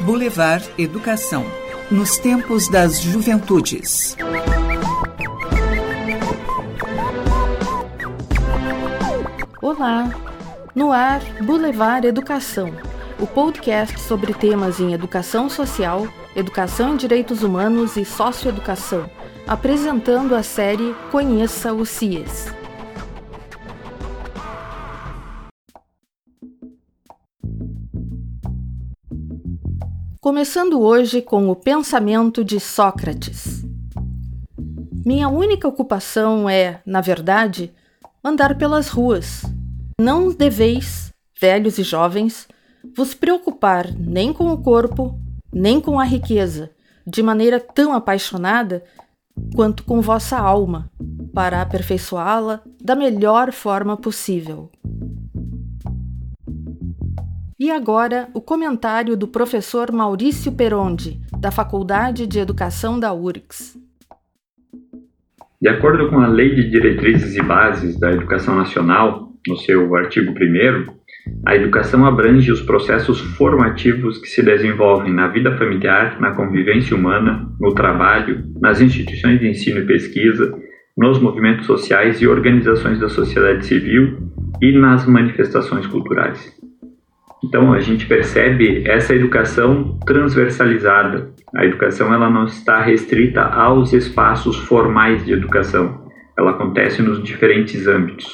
Boulevard Educação nos tempos das juventudes. Olá! No ar, Boulevard Educação, o podcast sobre temas em educação social, educação em direitos humanos e socioeducação, apresentando a série Conheça o CIES. Começando hoje com o pensamento de Sócrates. Minha única ocupação é, na verdade, andar pelas ruas. Não deveis, velhos e jovens, vos preocupar nem com o corpo, nem com a riqueza, de maneira tão apaixonada quanto com vossa alma, para aperfeiçoá-la da melhor forma possível. E agora, o comentário do professor Maurício Perondi, da Faculdade de Educação da URGS. De acordo com a Lei de Diretrizes e Bases da Educação Nacional, no seu artigo 1, a educação abrange os processos formativos que se desenvolvem na vida familiar, na convivência humana, no trabalho, nas instituições de ensino e pesquisa, nos movimentos sociais e organizações da sociedade civil e nas manifestações culturais. Então a gente percebe essa educação transversalizada. A educação ela não está restrita aos espaços formais de educação. Ela acontece nos diferentes âmbitos.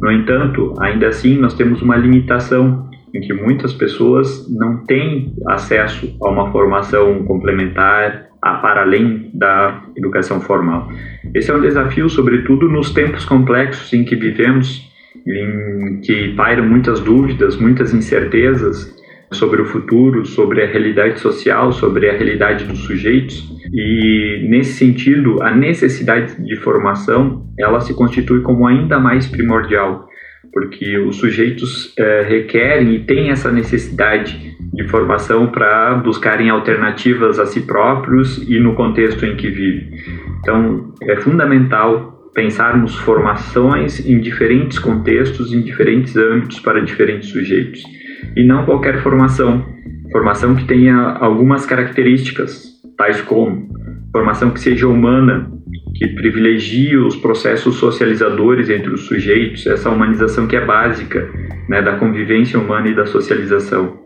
No entanto, ainda assim nós temos uma limitação em que muitas pessoas não têm acesso a uma formação complementar a para além da educação formal. Esse é um desafio, sobretudo nos tempos complexos em que vivemos em que pairam muitas dúvidas, muitas incertezas sobre o futuro, sobre a realidade social, sobre a realidade dos sujeitos. E nesse sentido, a necessidade de formação, ela se constitui como ainda mais primordial, porque os sujeitos é, requerem e têm essa necessidade de formação para buscarem alternativas a si próprios e no contexto em que vivem. Então, é fundamental pensarmos formações em diferentes contextos, em diferentes âmbitos para diferentes sujeitos. E não qualquer formação, formação que tenha algumas características, tais como formação que seja humana, que privilegie os processos socializadores entre os sujeitos, essa humanização que é básica né, da convivência humana e da socialização.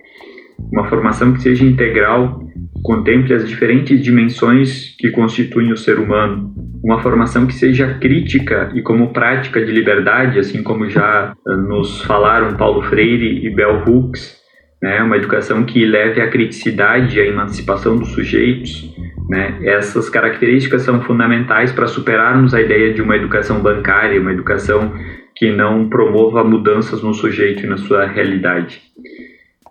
Uma formação que seja integral, contemple as diferentes dimensões que constituem o ser humano, uma formação que seja crítica e como prática de liberdade, assim como já eh, nos falaram Paulo Freire e Bell Hooks, né, uma educação que leve à criticidade e à emancipação dos sujeitos. Né? Essas características são fundamentais para superarmos a ideia de uma educação bancária, uma educação que não promova mudanças no sujeito e na sua realidade.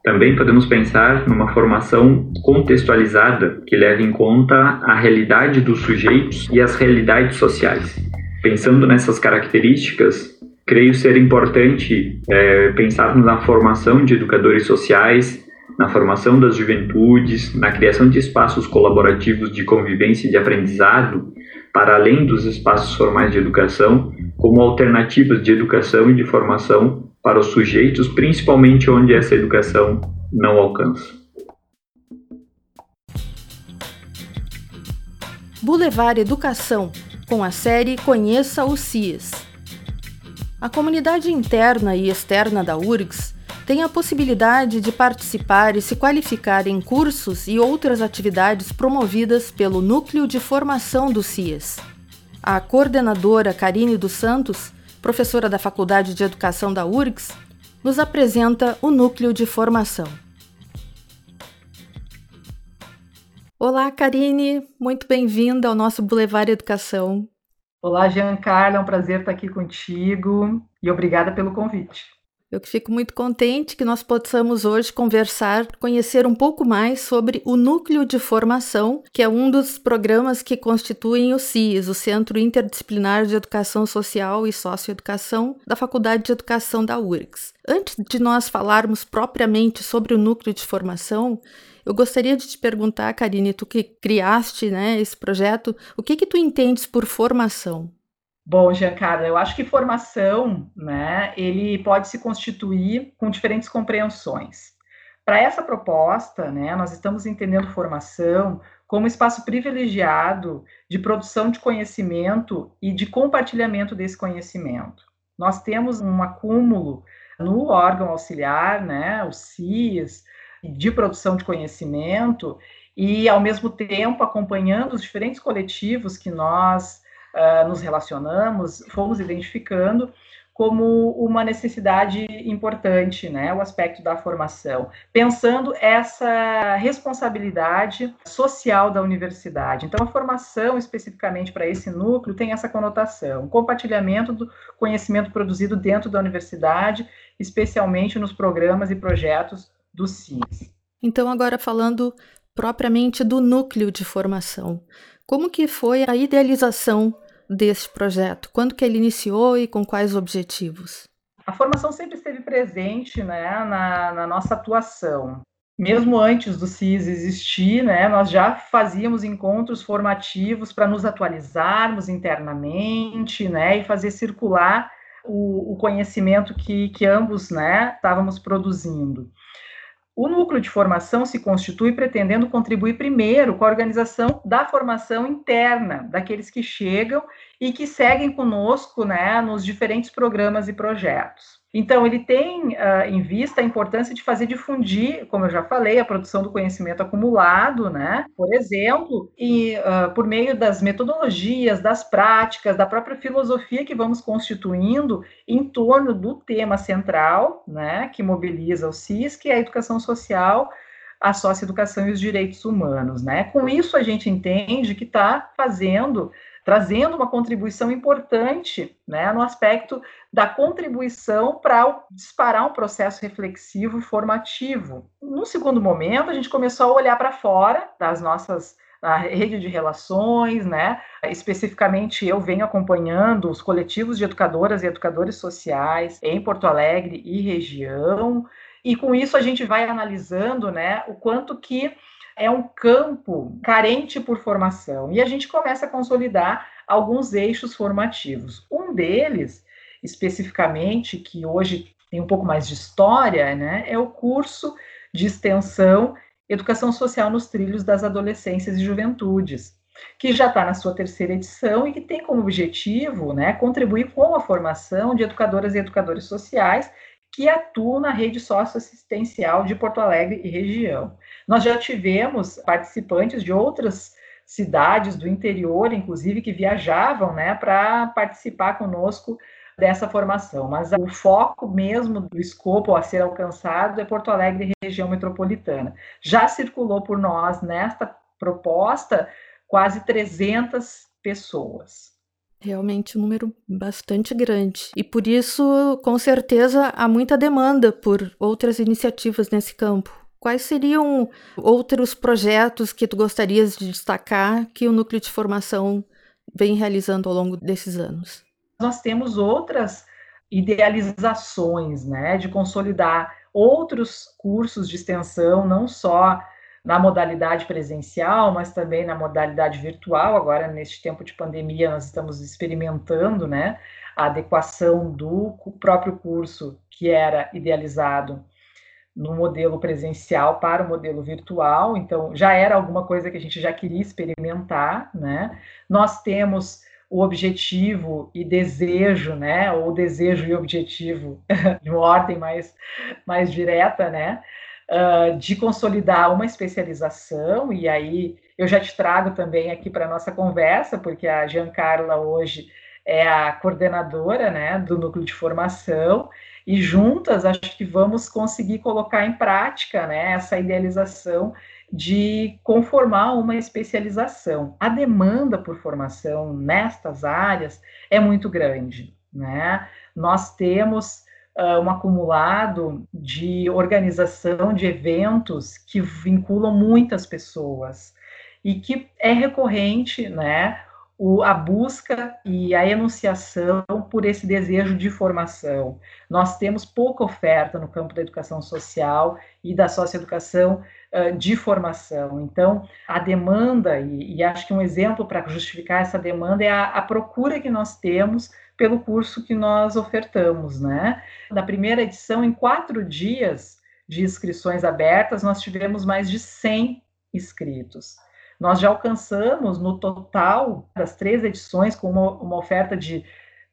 Também podemos pensar numa formação contextualizada que leve em conta a realidade dos sujeitos e as realidades sociais. Pensando nessas características, creio ser importante é, pensarmos na formação de educadores sociais, na formação das juventudes, na criação de espaços colaborativos de convivência e de aprendizado, para além dos espaços formais de educação, como alternativas de educação e de formação para os sujeitos, principalmente onde essa educação não alcança. Boulevard Educação, com a série Conheça o CIES. A comunidade interna e externa da URGS tem a possibilidade de participar e se qualificar em cursos e outras atividades promovidas pelo Núcleo de Formação do CIES. A coordenadora Karine dos Santos professora da Faculdade de Educação da URGS, nos apresenta o núcleo de formação. Olá, Karine, muito bem-vinda ao nosso Boulevard Educação. Olá, Giancarlo, é um prazer estar aqui contigo e obrigada pelo convite. Eu que fico muito contente que nós possamos hoje conversar, conhecer um pouco mais sobre o Núcleo de Formação, que é um dos programas que constituem o CIS, o Centro Interdisciplinar de Educação Social e Socioeducação da Faculdade de Educação da URGS. Antes de nós falarmos propriamente sobre o Núcleo de Formação, eu gostaria de te perguntar, Karine, tu que criaste né, esse projeto, o que que tu entendes por formação? Bom, Giancarlo, eu acho que formação, né, ele pode se constituir com diferentes compreensões. Para essa proposta, né, nós estamos entendendo formação como espaço privilegiado de produção de conhecimento e de compartilhamento desse conhecimento. Nós temos um acúmulo no órgão auxiliar, né, o CIS, de produção de conhecimento e, ao mesmo tempo, acompanhando os diferentes coletivos que nós uh, nos relacionamos, fomos identificando como uma necessidade importante, né, o aspecto da formação, pensando essa responsabilidade social da universidade. Então, a formação especificamente para esse núcleo tem essa conotação, compartilhamento do conhecimento produzido dentro da universidade, especialmente nos programas e projetos do CIS. Então, agora falando propriamente do núcleo de formação, como que foi a idealização desse projeto? Quando que ele iniciou e com quais objetivos? A formação sempre esteve presente né, na, na nossa atuação. Mesmo antes do CIS existir, né, nós já fazíamos encontros formativos para nos atualizarmos internamente né, e fazer circular o, o conhecimento que, que ambos né, estávamos produzindo. O núcleo de formação se constitui pretendendo contribuir primeiro com a organização da formação interna daqueles que chegam e que seguem conosco né, nos diferentes programas e projetos. Então, ele tem uh, em vista a importância de fazer difundir, como eu já falei, a produção do conhecimento acumulado, né? Por exemplo, e uh, por meio das metodologias, das práticas, da própria filosofia que vamos constituindo em torno do tema central, né? Que mobiliza o CIS, que é a educação social, a socioeducação e os direitos humanos, né? Com isso, a gente entende que está fazendo trazendo uma contribuição importante né, no aspecto da contribuição para disparar um processo reflexivo e formativo. No segundo momento, a gente começou a olhar para fora das nossas a rede de relações, né? Especificamente, eu venho acompanhando os coletivos de educadoras e educadores sociais em Porto Alegre e região, e com isso a gente vai analisando, né, o quanto que é um campo carente por formação e a gente começa a consolidar alguns eixos formativos. Um deles, especificamente, que hoje tem um pouco mais de história, né, é o curso de extensão Educação Social nos Trilhos das Adolescências e Juventudes, que já está na sua terceira edição e que tem como objetivo né, contribuir com a formação de educadoras e educadores sociais que atuam na rede socioassistencial de Porto Alegre e região. Nós já tivemos participantes de outras cidades do interior, inclusive, que viajavam né, para participar conosco dessa formação. Mas o foco mesmo do escopo a ser alcançado é Porto Alegre e região metropolitana. Já circulou por nós nesta proposta quase 300 pessoas. Realmente um número bastante grande. E por isso, com certeza, há muita demanda por outras iniciativas nesse campo. Quais seriam outros projetos que tu gostarias de destacar que o núcleo de formação vem realizando ao longo desses anos? Nós temos outras idealizações, né, de consolidar outros cursos de extensão, não só na modalidade presencial, mas também na modalidade virtual. Agora, neste tempo de pandemia, nós estamos experimentando né, a adequação do próprio curso que era idealizado no modelo presencial para o modelo virtual. Então, já era alguma coisa que a gente já queria experimentar. Né? Nós temos o objetivo e desejo, né, ou desejo e objetivo de uma ordem mais, mais direta, né, uh, de consolidar uma especialização, e aí eu já te trago também aqui para a nossa conversa, porque a Giancarla hoje é a coordenadora né, do núcleo de formação, e juntas acho que vamos conseguir colocar em prática né, essa idealização de conformar uma especialização. A demanda por formação nestas áreas é muito grande. Né? Nós temos uh, um acumulado de organização de eventos que vinculam muitas pessoas e que é recorrente, né, o, a busca e a enunciação por esse desejo de formação. Nós temos pouca oferta no campo da educação social e da socioeducação de formação. Então, a demanda, e, e acho que um exemplo para justificar essa demanda é a, a, procura que nós temos pelo curso que nós ofertamos. Né? Na primeira edição, em quatro dias de inscrições abertas, nós tivemos mais de 100 inscritos. Nós já alcançamos, no total das três edições, com uma, uma oferta de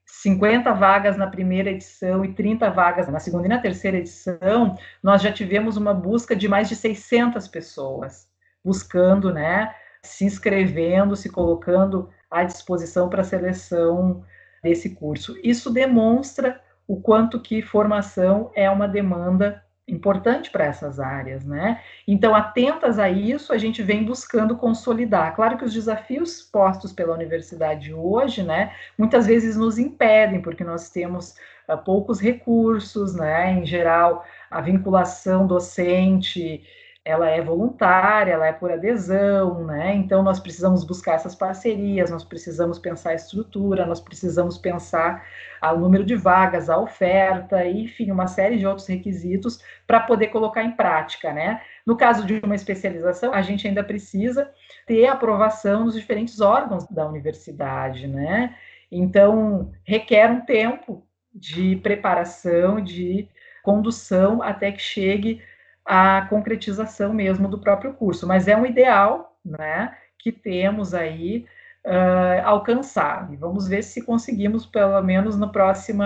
50 vagas na primeira edição e 30 vagas na segunda e na terceira edição, nós já tivemos uma busca de mais de 600 pessoas buscando, né, se inscrevendo, se colocando à disposição para a seleção desse curso. Isso demonstra o quanto que formação é uma demanda importante para essas áreas, né? Então, atentas a isso, a gente vem buscando consolidar. Claro que os desafios postos pela universidade hoje, né, muitas vezes nos impedem, porque nós temos uh, poucos recursos, né? Em geral, a vinculação docente ela é voluntária, ela é por adesão, né? Então nós precisamos buscar essas parcerias, nós precisamos pensar a estrutura, nós precisamos pensar o número de vagas, a oferta, enfim, uma série de outros requisitos para poder colocar em prática, né? No caso de uma especialização, a gente ainda precisa ter aprovação dos diferentes órgãos da universidade, né? Então requer um tempo de preparação, de condução até que chegue a concretização mesmo do próprio curso, mas é um ideal, né, que temos aí uh, alcançar. E vamos ver se conseguimos, pelo menos no próximo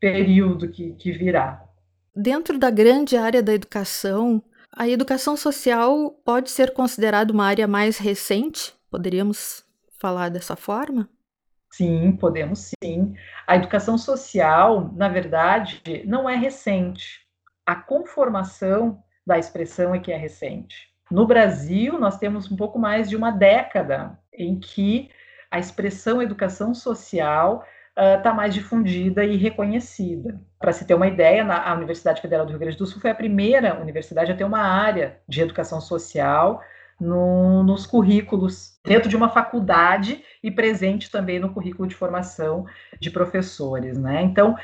período que, que virá. Dentro da grande área da educação, a educação social pode ser considerada uma área mais recente? Poderíamos falar dessa forma? Sim, podemos sim. A educação social, na verdade, não é recente a conformação da expressão é que é recente. No Brasil, nós temos um pouco mais de uma década em que a expressão educação social está uh, mais difundida e reconhecida. Para se ter uma ideia, na, a Universidade Federal do Rio Grande do Sul foi a primeira universidade a ter uma área de educação social no, nos currículos, dentro de uma faculdade e presente também no currículo de formação de professores. Né? Então,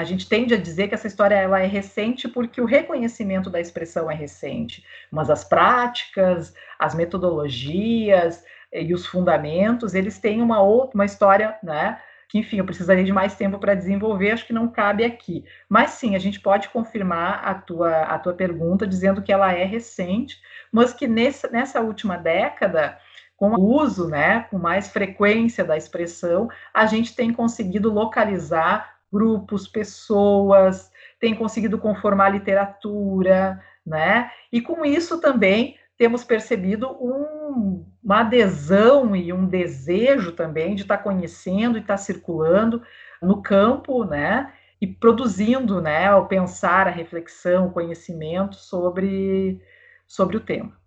a gente tende a dizer que essa história ela é recente porque o reconhecimento da expressão é recente, mas as práticas, as metodologias e os fundamentos, eles têm uma outra uma história, né? Que, enfim, eu precisaria de mais tempo para desenvolver, acho que não cabe aqui. Mas sim, a gente pode confirmar a tua, a tua pergunta dizendo que ela é recente, mas que nessa, nessa última década, com o uso, né, com mais frequência da expressão, a gente tem conseguido localizar grupos, pessoas, tem conseguido conformar literatura, né? E com isso também temos percebido um, uma adesão e um desejo também de estar tá conhecendo e estar tá circulando no campo, né? E produzindo, né? Ao pensar a reflexão, o conhecimento sobre, sobre o tema.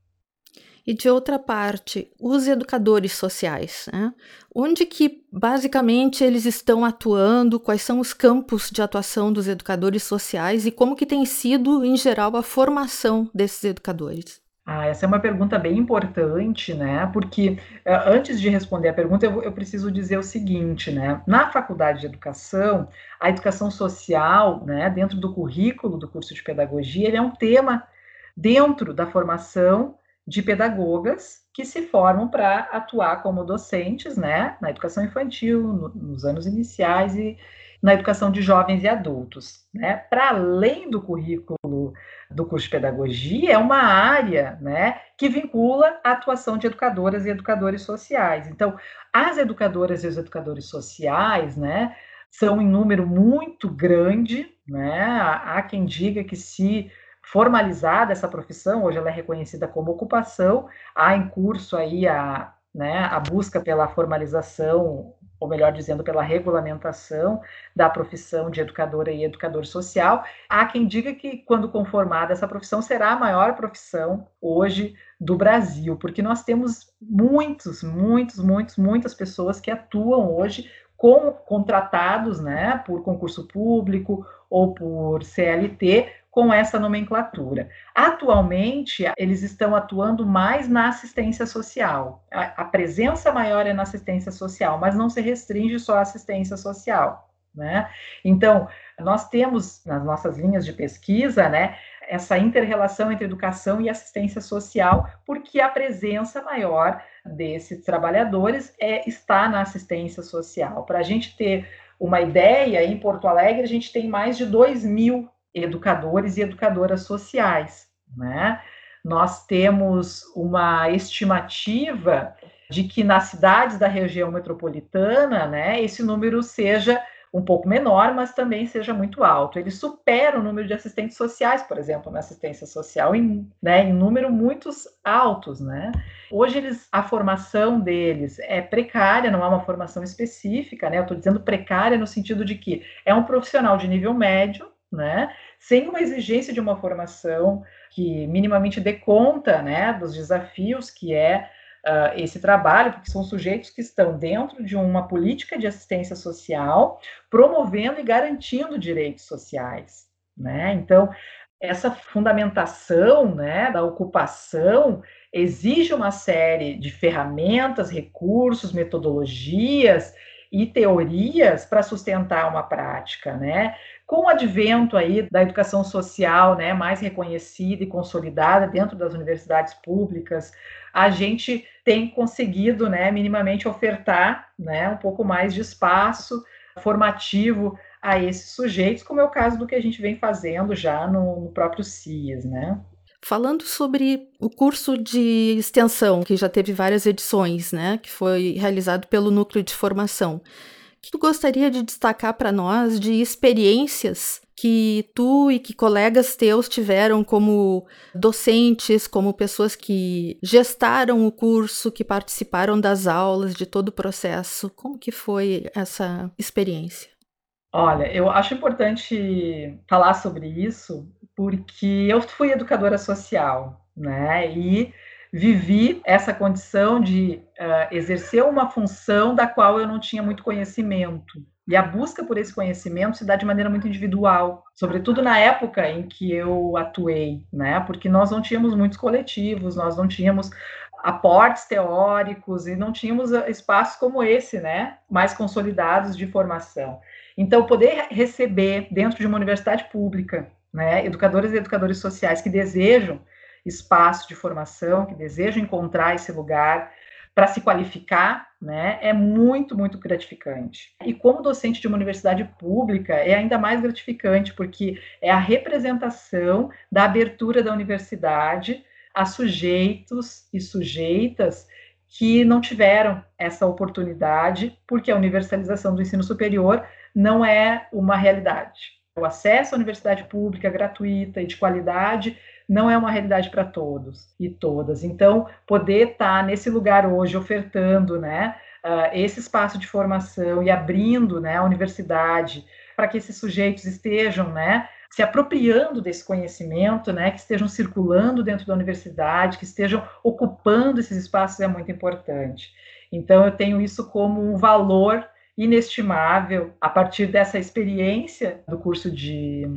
E de outra parte, os educadores sociais, né? onde que basicamente eles estão atuando, quais são os campos de atuação dos educadores sociais e como que tem sido, em geral, a formação desses educadores? Ah, essa é uma pergunta bem importante, né? Porque uh, antes de responder a pergunta, eu, eu, preciso dizer o seguinte, né? Na faculdade de educação, a educação social, né, dentro do currículo do curso de pedagogia, ele é um tema dentro da formação de pedagogas que se formam para atuar como docentes, né, na educação infantil, no, nos anos iniciais e na educação de jovens e adultos, né? Para além do currículo do curso de pedagogia, é uma área, né, que vincula a atuação de educadoras e educadores sociais. Então, as educadoras e os educadores sociais, né, são em número muito grande, né? Há, quem diga que se formalizada essa profissão, hoje ela é reconhecida como ocupação, há em curso aí a, né, a busca pela formalização, ou melhor dizendo, pela regulamentação da profissão de educadora e educador social. Há quem diga que, quando conformada essa profissão, será a maior profissão hoje do Brasil, porque nós temos muitos, muitos, muitos, muitas pessoas que atuam hoje com contratados, né, por concurso público ou por CLT, com essa nomenclatura. Atualmente, eles estão atuando mais na assistência social. A, a, presença maior é na assistência social, mas não se restringe só à assistência social. Né? Então, nós temos nas nossas linhas de pesquisa né, essa inter-relação entre educação e assistência social, porque a presença maior desses trabalhadores é, está na assistência social. Para a gente ter uma ideia, em Porto Alegre a gente tem mais de 2 mil educadores e educadoras sociais. Né? Nós temos uma estimativa de que nas cidades da região metropolitana, né, esse número seja um pouco menor, mas também seja muito alto. Ele supera o número de assistentes sociais, por exemplo, na assistência social, em, né, em número muitos altos, né? Hoje eles, a formação deles é precária, não é uma formação específica, né? Eu estou dizendo precária no sentido de que é um profissional de nível médio, né? Sem uma exigência de uma formação que minimamente dê conta, né, dos desafios que é uh, esse trabalho, porque são sujeitos que estão dentro de uma política de assistência social, promovendo e garantindo direitos sociais. Né? Então, essa fundamentação né, da ocupação exige uma série de ferramentas, recursos, metodologias e teorias para sustentar uma prática, né? Com o advento aí da educação social, né, mais reconhecida e consolidada dentro das universidades públicas, a gente tem conseguido, né, minimamente ofertar, né, um pouco mais de espaço formativo a esses sujeitos, como é o caso do que a gente vem fazendo já no, no próprio CIES, né? Falando sobre o curso de extensão, que já teve várias edições, né, que foi realizado pelo Núcleo de Formação, que tu gostaria de destacar para nós de experiências que tu e que colegas teus tiveram como docentes, como pessoas que gestaram o curso, que participaram das aulas, de todo o processo? Como que foi essa experiência? Olha, eu acho importante falar sobre isso, porque eu fui educadora social, né? E vivi essa condição de uh, exercer uma função da qual eu não tinha muito conhecimento. E a busca por esse conhecimento se dá de maneira muito individual, sobretudo na época em que eu atuei, né? Porque nós não tínhamos muitos coletivos, nós não tínhamos aportes teóricos e não tínhamos ah, espaços como esse, né? Mais consolidados de formação. Então, poder receber dentro de uma universidade pública, né, educadores e educadores sociais que desejam espaço de formação, que desejam encontrar esse lugar para se qualificar, né, é muito, muito gratificante. E como docente de uma universidade pública, é ainda mais gratificante, porque é a representação da abertura da universidade a sujeitos e sujeitas que não tiveram essa oportunidade, porque a universalização do ensino superior não é uma realidade. O acesso à universidade pública gratuita e de qualidade não é uma realidade para todos e todas. Então, poder estar tá nesse lugar hoje ofertando, né, uh, esse espaço de formação e abrindo, né, a universidade para que esses sujeitos estejam, né, se apropriando desse conhecimento, né, que estejam circulando dentro da universidade, que estejam ocupando esses espaços é muito importante. Então, eu tenho isso como um valor inestimável a partir dessa experiência do curso de,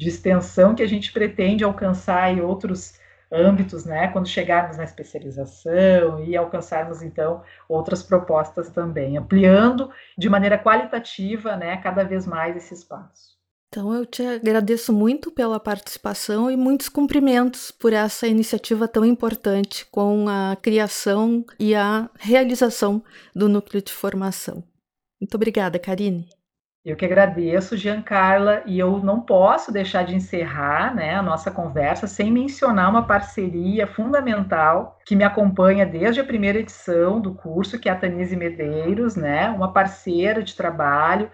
de extensão que a gente pretende alcançar em outros âmbitos, né, quando chegarmos na especialização e alcançarmos então outras propostas também, ampliando de maneira qualitativa, né, cada vez mais esse espaço. Então eu te agradeço muito pela participação e muitos cumprimentos por essa iniciativa tão importante com a criação e a realização do núcleo de formação. Muito obrigada, Karine. Eu que agradeço, Giancarla, e eu não posso deixar de encerrar né, a nossa conversa sem mencionar uma parceria fundamental que me acompanha desde a primeira edição do curso, que é a Tanise Medeiros, né, uma parceira de trabalho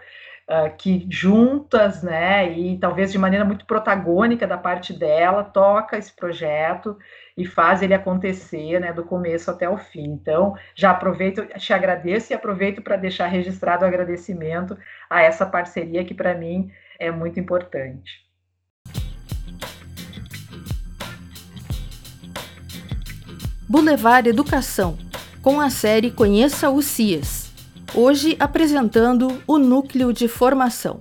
uh, que juntas, né, e talvez de maneira muito protagônica da parte dela, toca esse projeto e faz ele acontecer, né, do começo até o fim. Então, já aproveito, te agradeço e aproveito para deixar registrado o agradecimento a essa parceria que para mim é muito importante. Boulevard Educação, com a série Conheça o CIES. Hoje apresentando o Núcleo de Formação.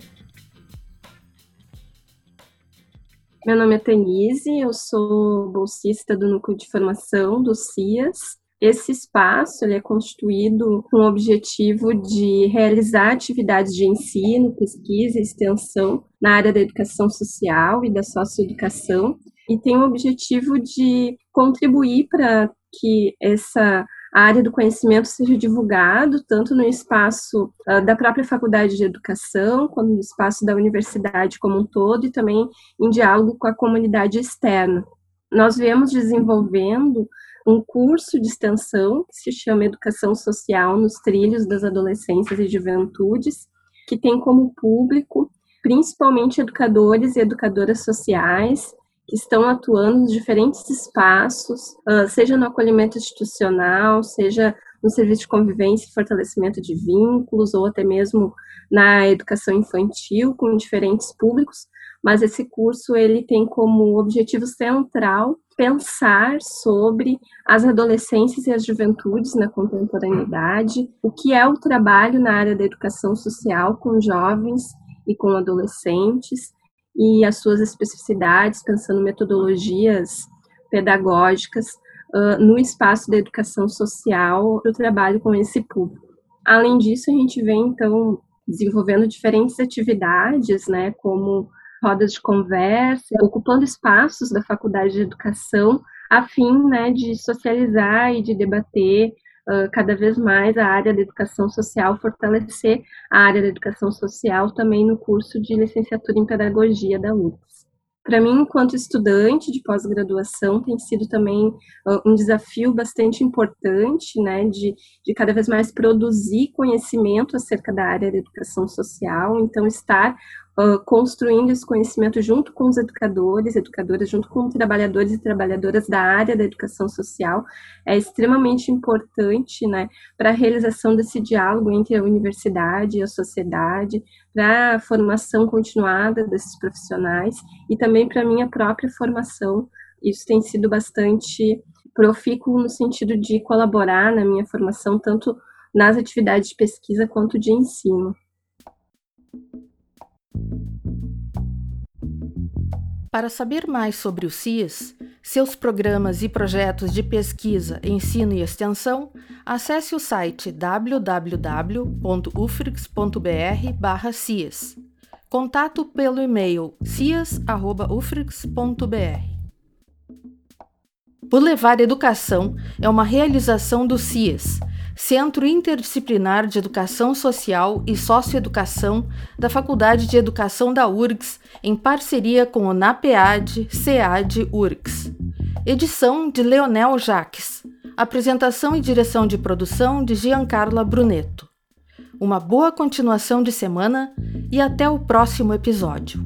Meu nome é Tanise, eu sou bolsista do Núcleo de Formação do CIAS. esse espaço ele é constituído com o objetivo de realizar atividades de ensino, pesquisa e extensão na área da educação social e da socioeducação, e tem o objetivo de contribuir para que essa área do conhecimento seja divulgado tanto no espaço uh, da própria faculdade de educação, quanto no espaço da universidade como um todo, e também em diálogo com a comunidade externa. Nós viemos desenvolvendo um curso de extensão que se chama Educação Social nos Trilhos das Adolescências e Juventudes, que tem como público principalmente educadores e educadoras sociais que estão atuando nos diferentes espaços, seja no acolhimento institucional, seja no serviço de convivência e fortalecimento de vínculos, ou até mesmo na educação infantil com diferentes públicos, mas esse curso ele tem como objetivo central pensar sobre as adolescências e as juventudes na contemporaneidade, o que é o trabalho na área da educação social com jovens e com adolescentes e as suas especificidades, pensando metodologias pedagógicas uh, no espaço da educação social para o trabalho com esse público. Além disso, a gente vem então desenvolvendo diferentes atividades, né, como rodas de conversa, ocupando espaços da Faculdade de Educação, a fim né, de socializar e de debater cada vez mais a área da educação social, fortalecer a área da educação social também no curso de licenciatura em pedagogia da UFRGS. Para mim, enquanto estudante de pós-graduação, tem sido também um desafio bastante importante, né, de, de cada vez mais produzir conhecimento acerca da área da educação social, então estar uh, construindo esse conhecimento junto com os educadores, educadoras, junto com trabalhadores e trabalhadoras da área da educação social, é extremamente importante, né, para a realização desse diálogo entre a universidade e a sociedade, para a formação continuada desses profissionais e também para a minha própria formação. Isso tem sido bastante profícuo no sentido de colaborar na minha formação, tanto nas atividades de pesquisa quanto de ensino. Para saber mais sobre o CIS, seus programas e projetos de pesquisa, ensino e extensão, acesse o site www.ufrix.br/cias. Contato pelo e-mail cias@ufrix.br. Boulevard Educação é uma realização do CIES, Centro Interdisciplinar de Educação Social e Socioeducação da Faculdade de Educação da URGS, em parceria com o NAPEAD, SEAD URGS. Edição de Leonel Jaques. Apresentação e direção de produção de Giancarla Brunetto. Uma boa continuação de semana e até o próximo episódio.